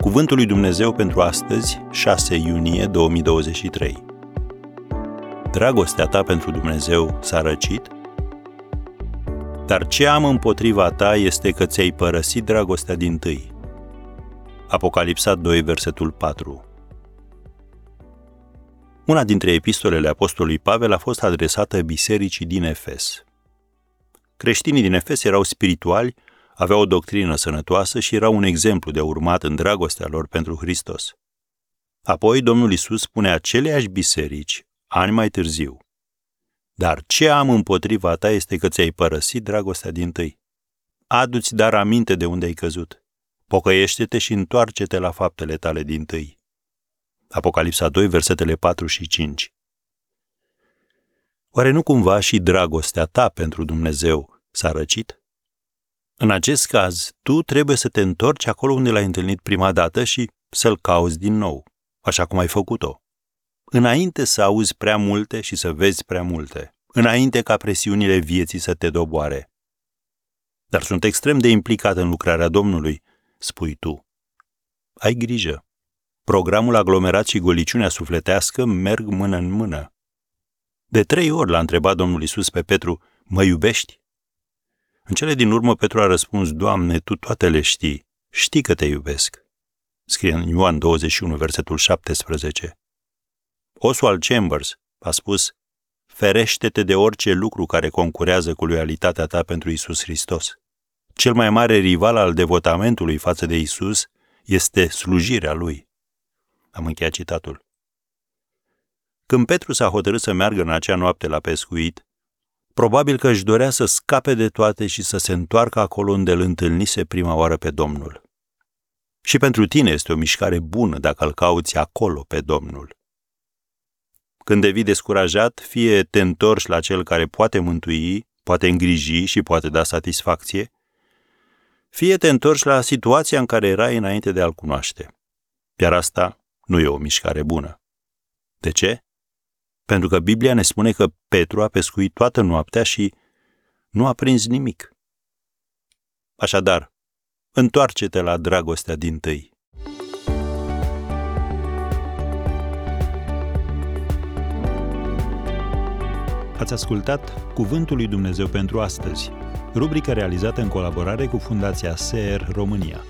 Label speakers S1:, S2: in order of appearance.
S1: Cuvântul lui Dumnezeu pentru astăzi, 6 iunie 2023. Dragostea ta pentru Dumnezeu s-a răcit? Dar ce am împotriva ta este că ți-ai părăsit dragostea din tâi. Apocalipsa 2, versetul 4. Una dintre epistolele apostolului Pavel a fost adresată bisericii din Efes. Creștinii din Efes erau spirituali, aveau o doctrină sănătoasă și erau un exemplu de urmat în dragostea lor pentru Hristos. Apoi Domnul Isus spune aceleași biserici, ani mai târziu, Dar ce am împotriva ta este că ți-ai părăsit dragostea din tâi. Adu-ți dar aminte de unde ai căzut. Pocăiește-te și întoarce-te la faptele tale din tâi. Apocalipsa 2, versetele 4 și 5. Oare nu cumva și dragostea ta pentru Dumnezeu s-a răcit? În acest caz, tu trebuie să te întorci acolo unde l-ai întâlnit prima dată și să-l cauți din nou, așa cum ai făcut-o. Înainte să auzi prea multe și să vezi prea multe, înainte ca presiunile vieții să te doboare. Dar sunt extrem de implicat în lucrarea Domnului, spui tu. Ai grijă. Programul aglomerat și goliciunea sufletească merg mână în mână. De trei ori l-a întrebat Domnul Isus pe Petru, mă iubești? În cele din urmă Petru a răspuns, Doamne, Tu toate le știi, știi că te iubesc. Scrie în Ioan 21, versetul 17. Oswald Chambers a spus, ferește-te de orice lucru care concurează cu loialitatea ta pentru Isus Hristos. Cel mai mare rival al devotamentului față de Isus este slujirea lui. Am încheiat citatul. Când Petru s-a hotărât să meargă în acea noapte la pescuit, probabil că își dorea să scape de toate și să se întoarcă acolo unde îl întâlnise prima oară pe Domnul. Și pentru tine este o mișcare bună dacă îl cauți acolo pe Domnul. Când devii descurajat, fie te întorci la cel care poate mântui, poate îngriji și poate da satisfacție, fie te întorci la situația în care erai înainte de a-l cunoaște. Iar asta nu e o mișcare bună. De ce? Pentru că Biblia ne spune că Petru a pescuit toată noaptea și nu a prins nimic. Așadar, întoarce-te la dragostea din tâi. Ați ascultat Cuvântul lui Dumnezeu pentru astăzi, rubrica realizată în colaborare cu Fundația SER România.